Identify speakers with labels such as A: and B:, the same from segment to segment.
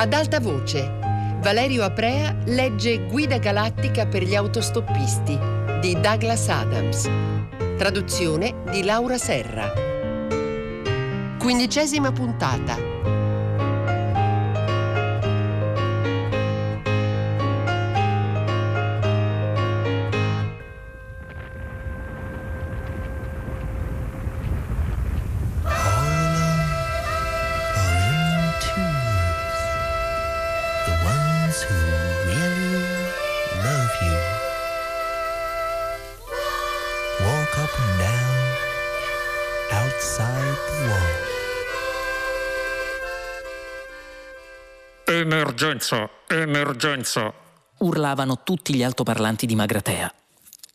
A: Ad alta voce, Valerio Aprea legge Guida galattica per gli autostoppisti di Douglas Adams. Traduzione di Laura Serra. Quindicesima puntata.
B: Emergenza, emergenza.
C: Urlavano tutti gli altoparlanti di Magratea.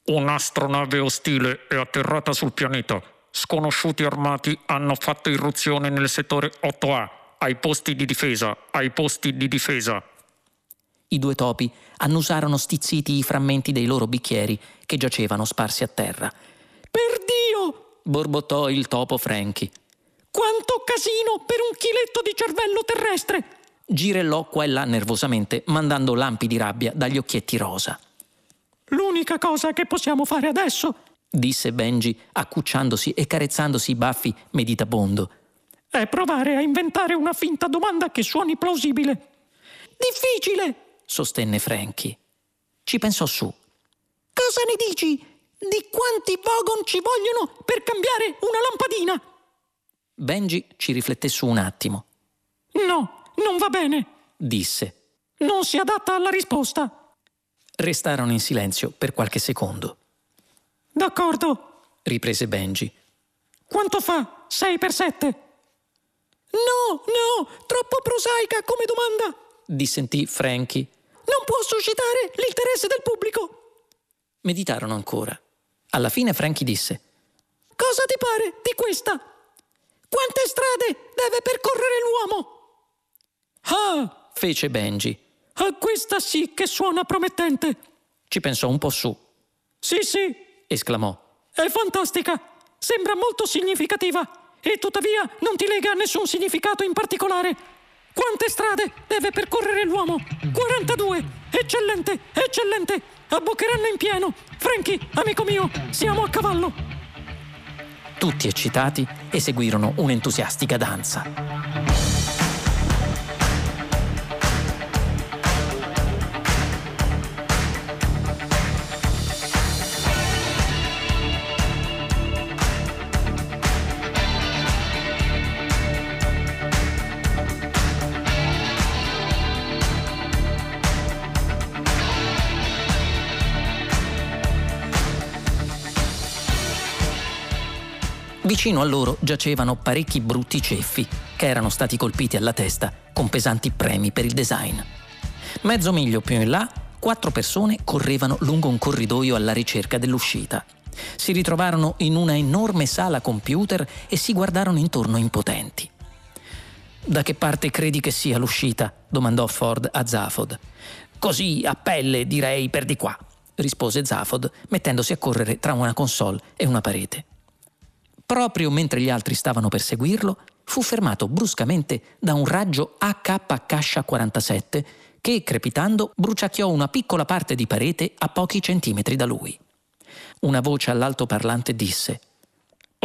B: Un'astronave ostile è atterrata sul pianeta. Sconosciuti armati hanno fatto irruzione nel settore 8A, ai posti di difesa, ai posti di difesa.
C: I due topi annusarono stizziti i frammenti dei loro bicchieri che giacevano sparsi a terra.
D: Per Dio!
C: borbottò il topo Franky.
D: Quanto casino per un chiletto di cervello terrestre!
C: Girellò qua e là nervosamente, mandando lampi di rabbia dagli occhietti rosa.
D: L'unica cosa che possiamo fare adesso,
C: disse Benji, accucciandosi e carezzandosi i baffi meditabondo,
D: è provare a inventare una finta domanda che suoni plausibile. Difficile,
C: sostenne Frankie. Ci pensò su.
D: Cosa ne dici? Di quanti Vogon ci vogliono per cambiare una lampadina?
C: Benji ci rifletté su un attimo.
D: No, non va bene,
C: disse.
D: Non si adatta alla risposta.
C: Restarono in silenzio per qualche secondo.
D: D'accordo,
C: riprese Benji.
D: Quanto fa 6 per 7? No, no, troppo prosaica come domanda,
C: dissentì Frankie.
D: Non può suscitare l'interesse del pubblico.
C: Meditarono ancora. Alla fine Frankie disse:
D: Cosa ti pare di questa? Quante strade deve percorrere l'uomo?
C: Ah! fece Benji.
D: Ah, questa sì che suona promettente.
C: Ci pensò un po' su.
D: Sì, sì,
C: esclamò.
D: È fantastica. Sembra molto significativa. E tuttavia non ti lega a nessun significato in particolare. Quante strade deve percorrere l'uomo? 42. Eccellente, eccellente. Abboccheranno in pieno. Franky, amico mio, siamo a cavallo.
C: Tutti eccitati eseguirono un'entusiastica danza. Vicino a loro giacevano parecchi brutti ceffi che erano stati colpiti alla testa con pesanti premi per il design. Mezzo miglio più in là, quattro persone correvano lungo un corridoio alla ricerca dell'uscita. Si ritrovarono in una enorme sala computer e si guardarono intorno impotenti. Da che parte credi che sia l'uscita? domandò Ford a Zafod. Così a pelle direi per di qua, rispose Zafod, mettendosi a correre tra una console e una parete. Proprio mentre gli altri stavano per seguirlo, fu fermato bruscamente da un raggio AK-47 che, crepitando, bruciacchiò una piccola parte di parete a pochi centimetri da lui. Una voce all'altoparlante disse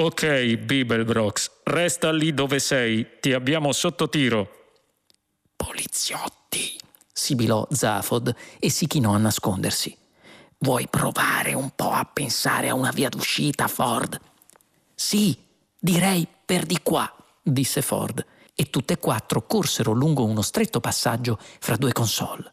B: Ok, Bibelbrox, resta lì dove sei, ti abbiamo sotto tiro.
C: Poliziotti, sibilò Zafod e si chinò a nascondersi. Vuoi provare un po' a pensare a una via d'uscita, Ford? Sì, direi per di qua, disse Ford, e tutte e quattro corsero lungo uno stretto passaggio fra due console.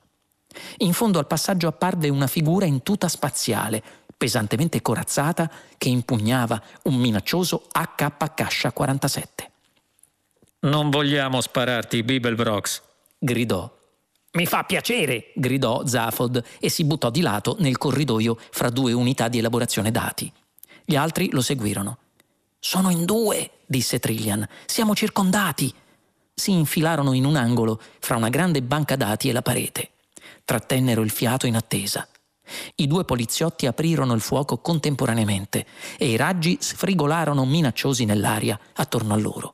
C: In fondo al passaggio apparve una figura in tuta spaziale, pesantemente corazzata, che impugnava un minaccioso AK-47.
B: Non vogliamo spararti, Bibelbrox,
C: gridò. Mi fa piacere, gridò Zafod e si buttò di lato nel corridoio fra due unità di elaborazione dati. Gli altri lo seguirono. Sono in due, disse Trillian. Siamo circondati. Si infilarono in un angolo fra una grande banca dati e la parete. Trattennero il fiato in attesa. I due poliziotti aprirono il fuoco contemporaneamente e i raggi sfrigolarono minacciosi nell'aria attorno a loro.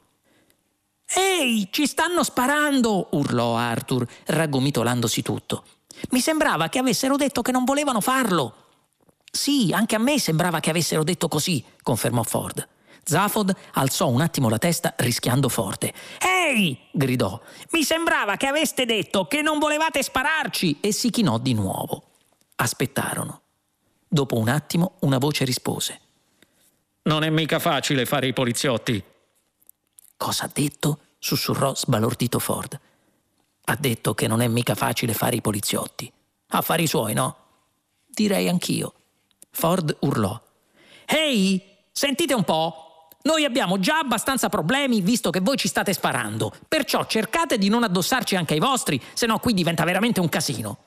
C: Ehi, ci stanno sparando! urlò Arthur, raggomitolandosi tutto. Mi sembrava che avessero detto che non volevano farlo. Sì, anche a me sembrava che avessero detto così, confermò Ford. Zafod alzò un attimo la testa rischiando forte. Ehi! gridò. Mi sembrava che aveste detto che non volevate spararci! E si chinò di nuovo. Aspettarono. Dopo un attimo una voce rispose.
B: Non è mica facile fare i poliziotti.
C: Cosa ha detto? sussurrò sbalordito Ford. Ha detto che non è mica facile fare i poliziotti. Affari suoi, no? Direi anch'io. Ford urlò. Ehi, sentite un po'! Noi abbiamo già abbastanza problemi visto che voi ci state sparando, perciò cercate di non addossarci anche ai vostri, se no qui diventa veramente un casino.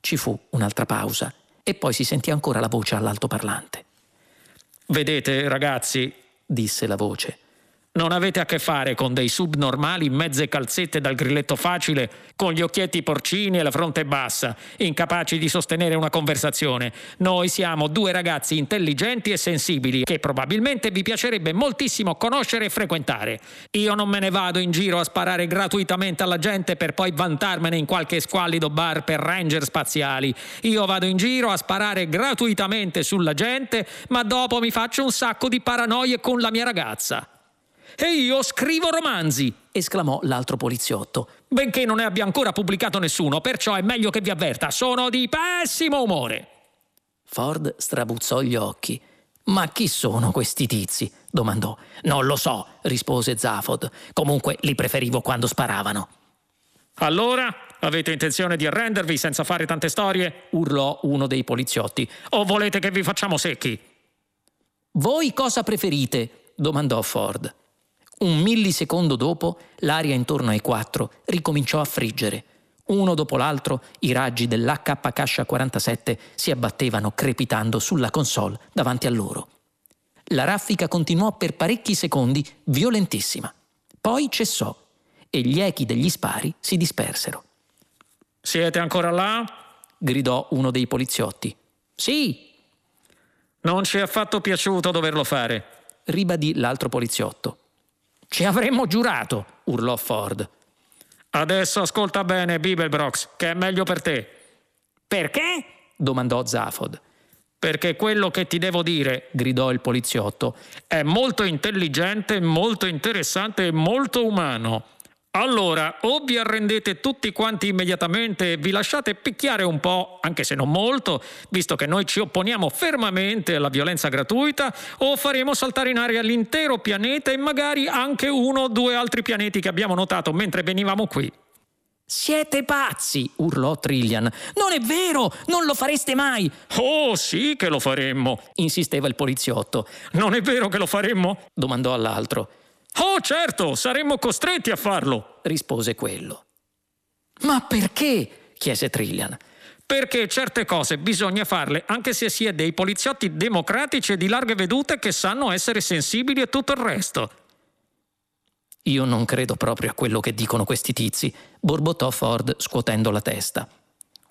C: Ci fu un'altra pausa e poi si sentì ancora la voce all'altoparlante.
B: Vedete, ragazzi,
C: disse la voce,
B: non avete a che fare con dei subnormali mezze calzette dal grilletto facile, con gli occhietti porcini e la fronte bassa, incapaci di sostenere una conversazione. Noi siamo due ragazzi intelligenti e sensibili che probabilmente vi piacerebbe moltissimo conoscere e frequentare. Io non me ne vado in giro a sparare gratuitamente alla gente per poi vantarmene in qualche squallido bar per ranger spaziali. Io vado in giro a sparare gratuitamente sulla gente, ma dopo mi faccio un sacco di paranoie con la mia ragazza. E io scrivo romanzi!
C: esclamò l'altro poliziotto.
B: Benché non ne abbia ancora pubblicato nessuno, perciò è meglio che vi avverta, sono di pessimo umore!
C: Ford strabuzzò gli occhi. Ma chi sono questi tizi? domandò. Non lo so, rispose Zafod. Comunque li preferivo quando sparavano.
B: Allora, avete intenzione di arrendervi senza fare tante storie?
C: urlò uno dei poliziotti.
B: O volete che vi facciamo secchi?
C: Voi cosa preferite? domandò Ford. Un millisecondo dopo l'aria intorno ai quattro ricominciò a friggere. Uno dopo l'altro i raggi dell'HK Cascia 47 si abbattevano crepitando sulla console davanti a loro. La raffica continuò per parecchi secondi violentissima. Poi cessò e gli echi degli spari si dispersero.
B: Siete ancora là?
C: gridò uno dei poliziotti. Sì.
B: Non ci è affatto piaciuto doverlo fare,
C: ribadì l'altro poliziotto. Ci avremmo giurato, urlò Ford.
B: Adesso ascolta bene, Bibelbrox, che è meglio per te.
C: Perché? domandò Zafod.
B: Perché quello che ti devo dire, gridò il poliziotto, è molto intelligente, molto interessante e molto umano. Allora, o vi arrendete tutti quanti immediatamente e vi lasciate picchiare un po', anche se non molto, visto che noi ci opponiamo fermamente alla violenza gratuita, o faremo saltare in aria l'intero pianeta e magari anche uno o due altri pianeti che abbiamo notato mentre venivamo qui.
C: Siete pazzi, urlò Trillian. Non è vero, non lo fareste mai.
B: Oh, sì che lo faremmo,
C: insisteva il poliziotto.
B: Non è vero che lo faremmo?
C: domandò all'altro.
B: Oh, certo, saremmo costretti a farlo,
C: rispose quello. Ma perché? chiese Trillian.
B: Perché certe cose bisogna farle anche se si è dei poliziotti democratici e di larghe vedute che sanno essere sensibili e tutto il resto.
C: Io non credo proprio a quello che dicono questi tizi, borbottò Ford scuotendo la testa.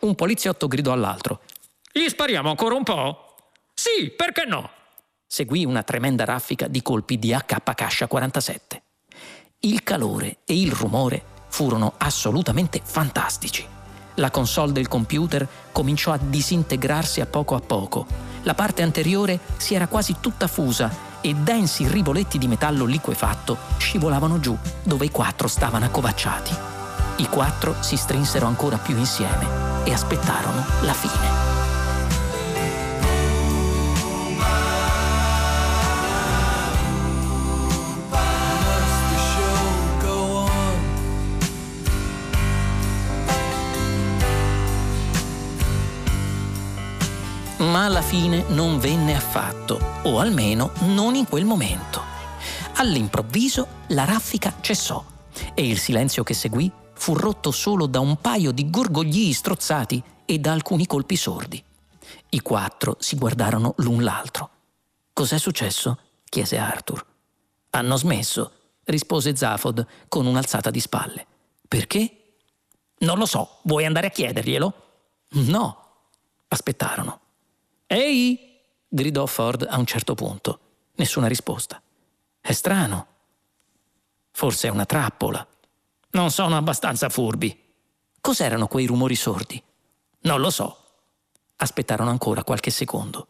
C: Un poliziotto gridò all'altro.
B: Gli spariamo ancora un po'? Sì, perché no?
C: Seguì una tremenda raffica di colpi di AK Cascia 47. Il calore e il rumore furono assolutamente fantastici. La console del computer cominciò a disintegrarsi a poco a poco. La parte anteriore si era quasi tutta fusa e densi rivoletti di metallo liquefatto scivolavano giù dove i quattro stavano accovacciati. I quattro si strinsero ancora più insieme e aspettarono la fine. Ma alla fine non venne affatto, o almeno non in quel momento. All'improvviso la raffica cessò e il silenzio che seguì fu rotto solo da un paio di gorgoglii strozzati e da alcuni colpi sordi. I quattro si guardarono l'un l'altro. Cos'è successo? chiese Arthur. Hanno smesso, rispose Zafod con un'alzata di spalle. Perché? Non lo so, vuoi andare a chiederglielo? No. Aspettarono. Ehi! gridò Ford a un certo punto. Nessuna risposta. È strano. Forse è una trappola. Non sono abbastanza furbi. Cos'erano quei rumori sordi? Non lo so. Aspettarono ancora qualche secondo.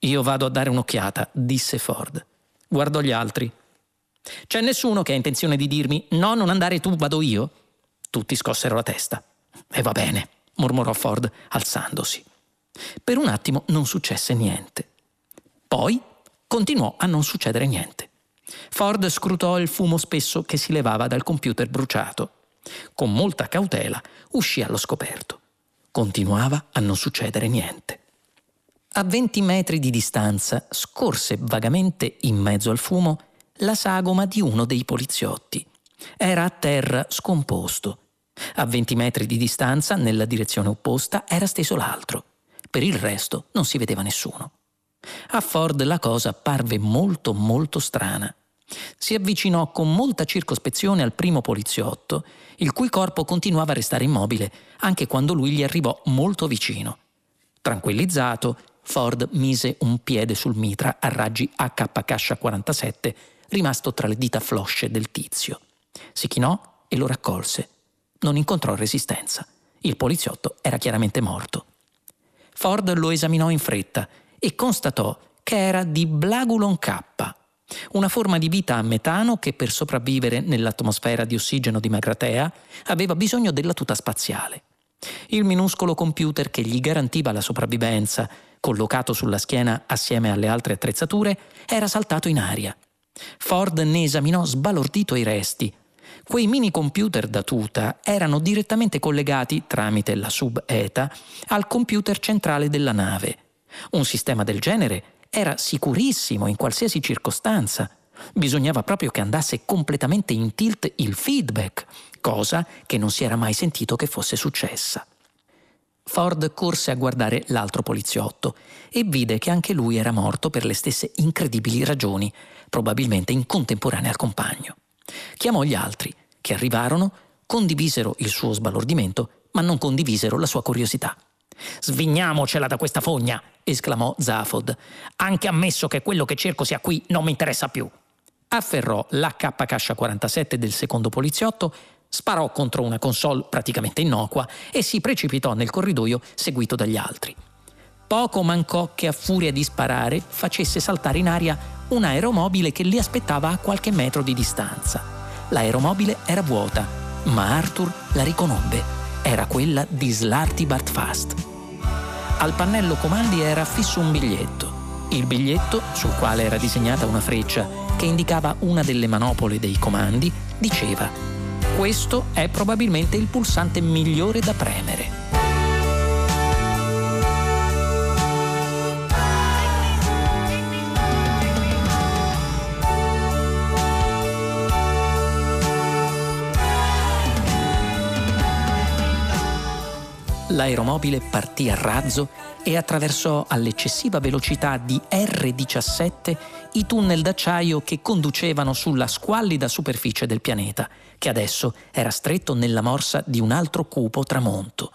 C: Io vado a dare un'occhiata, disse Ford. Guardò gli altri. C'è nessuno che ha intenzione di dirmi no, non andare tu, vado io? Tutti scossero la testa. E va bene, mormorò Ford, alzandosi. Per un attimo non successe niente. Poi continuò a non succedere niente. Ford scrutò il fumo spesso che si levava dal computer bruciato. Con molta cautela uscì allo scoperto. Continuava a non succedere niente. A 20 metri di distanza scorse vagamente in mezzo al fumo la sagoma di uno dei poliziotti. Era a terra scomposto. A 20 metri di distanza, nella direzione opposta, era steso l'altro. Per il resto non si vedeva nessuno. A Ford la cosa parve molto molto strana. Si avvicinò con molta circospezione al primo poliziotto, il cui corpo continuava a restare immobile, anche quando lui gli arrivò molto vicino. Tranquillizzato, Ford mise un piede sul mitra a raggi HK-47, rimasto tra le dita flosce del tizio. Si chinò e lo raccolse. Non incontrò resistenza. Il poliziotto era chiaramente morto. Ford lo esaminò in fretta e constatò che era di Blagulon K, una forma di vita a metano che per sopravvivere nell'atmosfera di ossigeno di Magratea aveva bisogno della tuta spaziale. Il minuscolo computer che gli garantiva la sopravvivenza, collocato sulla schiena assieme alle altre attrezzature, era saltato in aria. Ford ne esaminò sbalordito i resti. Quei mini computer da tuta erano direttamente collegati, tramite la sub-ETA, al computer centrale della nave. Un sistema del genere era sicurissimo in qualsiasi circostanza. Bisognava proprio che andasse completamente in tilt il feedback, cosa che non si era mai sentito che fosse successa. Ford corse a guardare l'altro poliziotto e vide che anche lui era morto per le stesse incredibili ragioni, probabilmente in contemporanea al compagno. Chiamò gli altri, che arrivarono, condivisero il suo sbalordimento, ma non condivisero la sua curiosità. Svigniamocela da questa fogna, esclamò Zafod. Anche ammesso che quello che cerco sia qui, non mi interessa più. Afferrò l'HK-47 del secondo poliziotto, sparò contro una console praticamente innocua e si precipitò nel corridoio seguito dagli altri. Poco mancò che a furia di sparare facesse saltare in aria un aeromobile che li aspettava a qualche metro di distanza. L'aeromobile era vuota, ma Arthur la riconobbe. Era quella di Slarty Bartfast. Al pannello comandi era affisso un biglietto. Il biglietto, sul quale era disegnata una freccia che indicava una delle manopole dei comandi, diceva Questo è probabilmente il pulsante migliore da premere. L'aeromobile partì a razzo e attraversò all'eccessiva velocità di R17 i tunnel d'acciaio che conducevano sulla squallida superficie del pianeta, che adesso era stretto nella morsa di un altro cupo tramonto.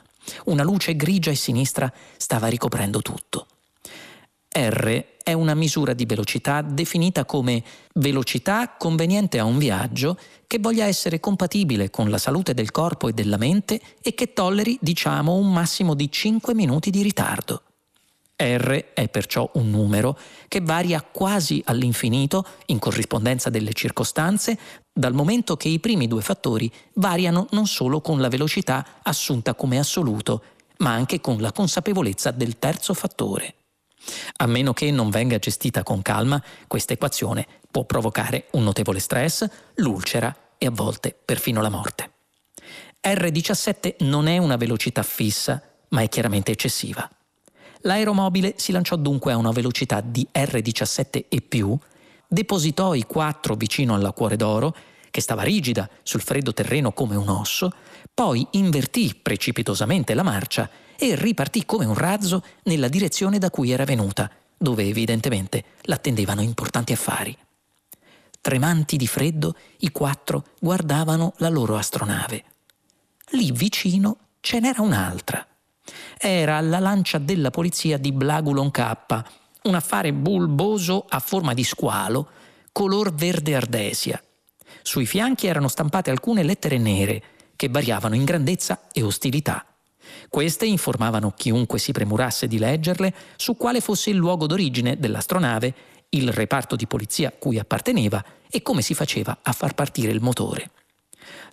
C: Una luce grigia e sinistra stava ricoprendo tutto. R è una misura di velocità definita come velocità conveniente a un viaggio che voglia essere compatibile con la salute del corpo e della mente e che tolleri, diciamo, un massimo di 5 minuti di ritardo. R è perciò un numero che varia quasi all'infinito in corrispondenza delle circostanze, dal momento che i primi due fattori variano non solo con la velocità assunta come assoluto, ma anche con la consapevolezza del terzo fattore. A meno che non venga gestita con calma, questa equazione può provocare un notevole stress, l'ulcera e a volte perfino la morte. R17 non è una velocità fissa, ma è chiaramente eccessiva. L'aeromobile si lanciò dunque a una velocità di R17 e più, depositò i quattro vicino alla Cuore d'Oro, che stava rigida sul freddo terreno come un osso, poi invertì precipitosamente la marcia e ripartì come un razzo nella direzione da cui era venuta, dove evidentemente l'attendevano importanti affari. Tremanti di freddo, i quattro guardavano la loro astronave. Lì vicino ce n'era un'altra. Era la lancia della polizia di Blagulon K, un affare bulboso a forma di squalo, color verde ardesia. Sui fianchi erano stampate alcune lettere nere che variavano in grandezza e ostilità. Queste informavano chiunque si premurasse di leggerle su quale fosse il luogo d'origine dell'astronave, il reparto di polizia cui apparteneva e come si faceva a far partire il motore.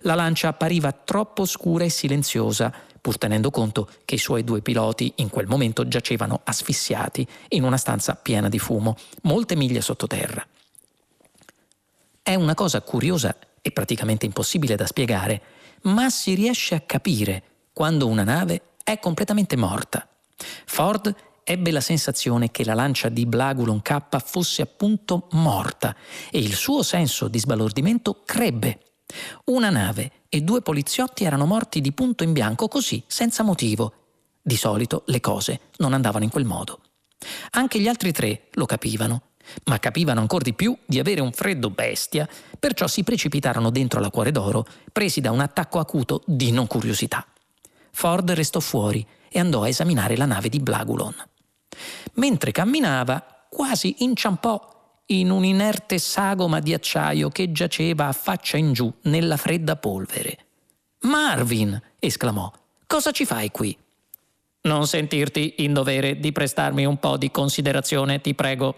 C: La lancia appariva troppo scura e silenziosa, pur tenendo conto che i suoi due piloti in quel momento giacevano asfissiati in una stanza piena di fumo, molte miglia sottoterra. È una cosa curiosa e praticamente impossibile da spiegare, ma si riesce a capire quando una nave è completamente morta. Ford ebbe la sensazione che la lancia di Blagulon K fosse appunto morta e il suo senso di sbalordimento crebbe. Una nave e due poliziotti erano morti di punto in bianco così, senza motivo. Di solito le cose non andavano in quel modo. Anche gli altri tre lo capivano, ma capivano ancora di più di avere un freddo bestia, perciò si precipitarono dentro l'acquare d'oro, presi da un attacco acuto di non curiosità. Ford restò fuori e andò a esaminare la nave di Blagulon. Mentre camminava, quasi inciampò in un inerte sagoma di acciaio che giaceva a faccia in giù nella fredda polvere. Marvin! esclamò. Cosa ci fai qui?
E: Non sentirti in dovere di prestarmi un po' di considerazione, ti prego,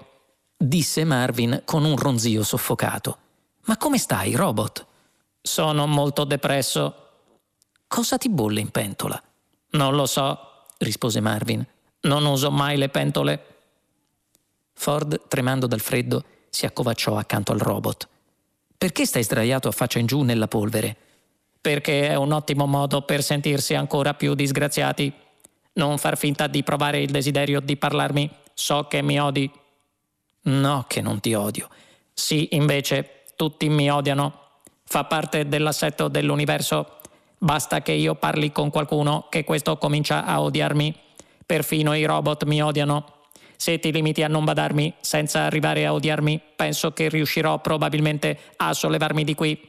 C: disse Marvin con un ronzio soffocato. Ma come stai, robot?
E: Sono molto depresso.
C: Cosa ti bolle in pentola?
E: Non lo so, rispose Marvin. Non uso mai le pentole.
C: Ford, tremando dal freddo, si accovacciò accanto al robot. Perché stai sdraiato a faccia in giù nella polvere?
E: Perché è un ottimo modo per sentirsi ancora più disgraziati. Non far finta di provare il desiderio di parlarmi. So che mi odi.
C: No, che non ti odio.
E: Sì, invece, tutti mi odiano. Fa parte dell'assetto dell'universo. Basta che io parli con qualcuno che questo comincia a odiarmi. Perfino i robot mi odiano. Se ti limiti a non badarmi senza arrivare a odiarmi, penso che riuscirò probabilmente a sollevarmi di qui.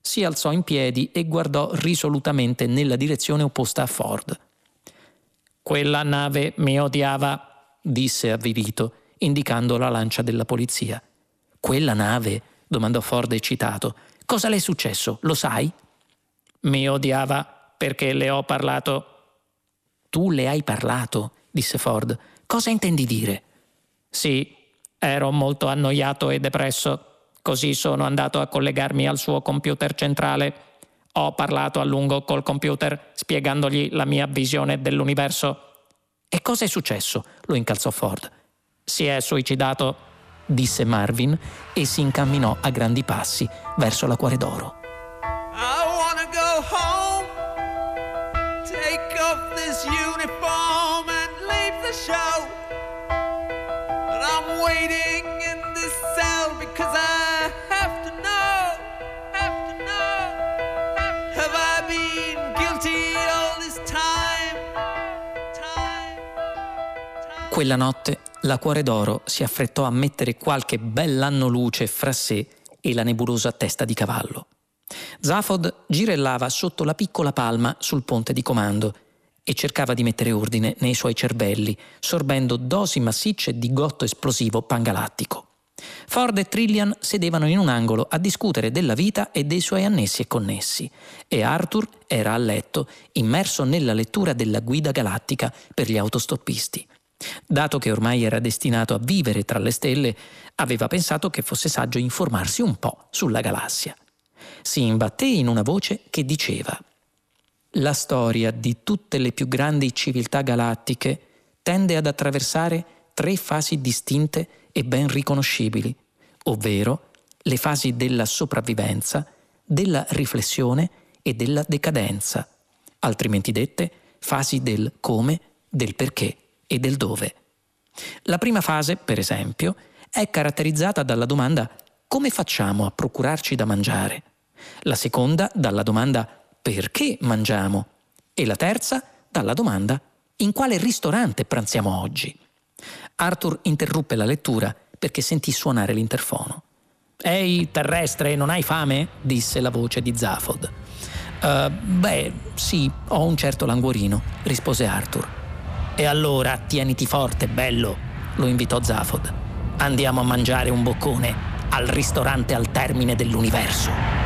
C: Si alzò in piedi e guardò risolutamente nella direzione opposta a Ford.
E: Quella nave mi odiava,
C: disse avvilito, indicando la lancia della polizia. Quella nave? domandò Ford eccitato. Cosa le è successo? Lo sai?
E: Mi odiava perché le ho parlato.
C: Tu le hai parlato, disse Ford. Cosa intendi dire?
E: Sì, ero molto annoiato e depresso. Così sono andato a collegarmi al suo computer centrale. Ho parlato a lungo col computer spiegandogli la mia visione dell'universo.
C: E cosa è successo? lo incalzò Ford.
E: Si è suicidato,
C: disse Marvin e si incamminò a grandi passi verso l'acquare d'oro. Quella notte L'acquare d'oro si affrettò a mettere qualche bell'anno luce fra sé e la nebulosa testa di cavallo. Zafod girellava sotto la piccola palma sul ponte di comando e cercava di mettere ordine nei suoi cervelli, sorbendo dosi massicce di gotto esplosivo pangalattico. Ford e Trillian sedevano in un angolo a discutere della vita e dei suoi annessi e connessi, e Arthur era a letto, immerso nella lettura della guida galattica per gli autostoppisti. Dato che ormai era destinato a vivere tra le stelle, aveva pensato che fosse saggio informarsi un po' sulla galassia. Si imbatté in una voce che diceva La storia di tutte le più grandi civiltà galattiche tende ad attraversare tre fasi distinte e ben riconoscibili, ovvero le fasi della sopravvivenza, della riflessione e della decadenza, altrimenti dette fasi del come, del perché e del dove. La prima fase, per esempio, è caratterizzata dalla domanda come facciamo a procurarci da mangiare? La seconda dalla domanda perché mangiamo? E la terza dalla domanda in quale ristorante pranziamo oggi? Arthur interruppe la lettura perché sentì suonare l'interfono.
E: Ehi, terrestre, non hai fame? disse la voce di Zafod.
C: Uh, beh, sì, ho un certo languorino, rispose Arthur.
E: E allora tieniti forte, bello, lo invitò Zafod. Andiamo a mangiare un boccone.
C: al ristorante al termine dell'universo.